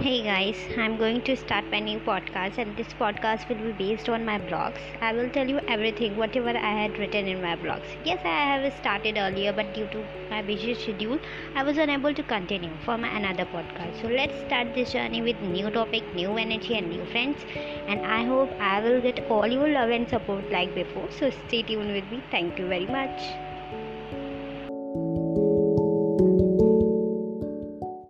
Hey guys, I'm going to start my new podcast, and this podcast will be based on my blogs. I will tell you everything, whatever I had written in my blogs. Yes, I have started earlier, but due to my busy schedule, I was unable to continue for my another podcast. So let's start this journey with new topic, new energy, and new friends. And I hope I will get all your love and support like before. So stay tuned with me. Thank you very much.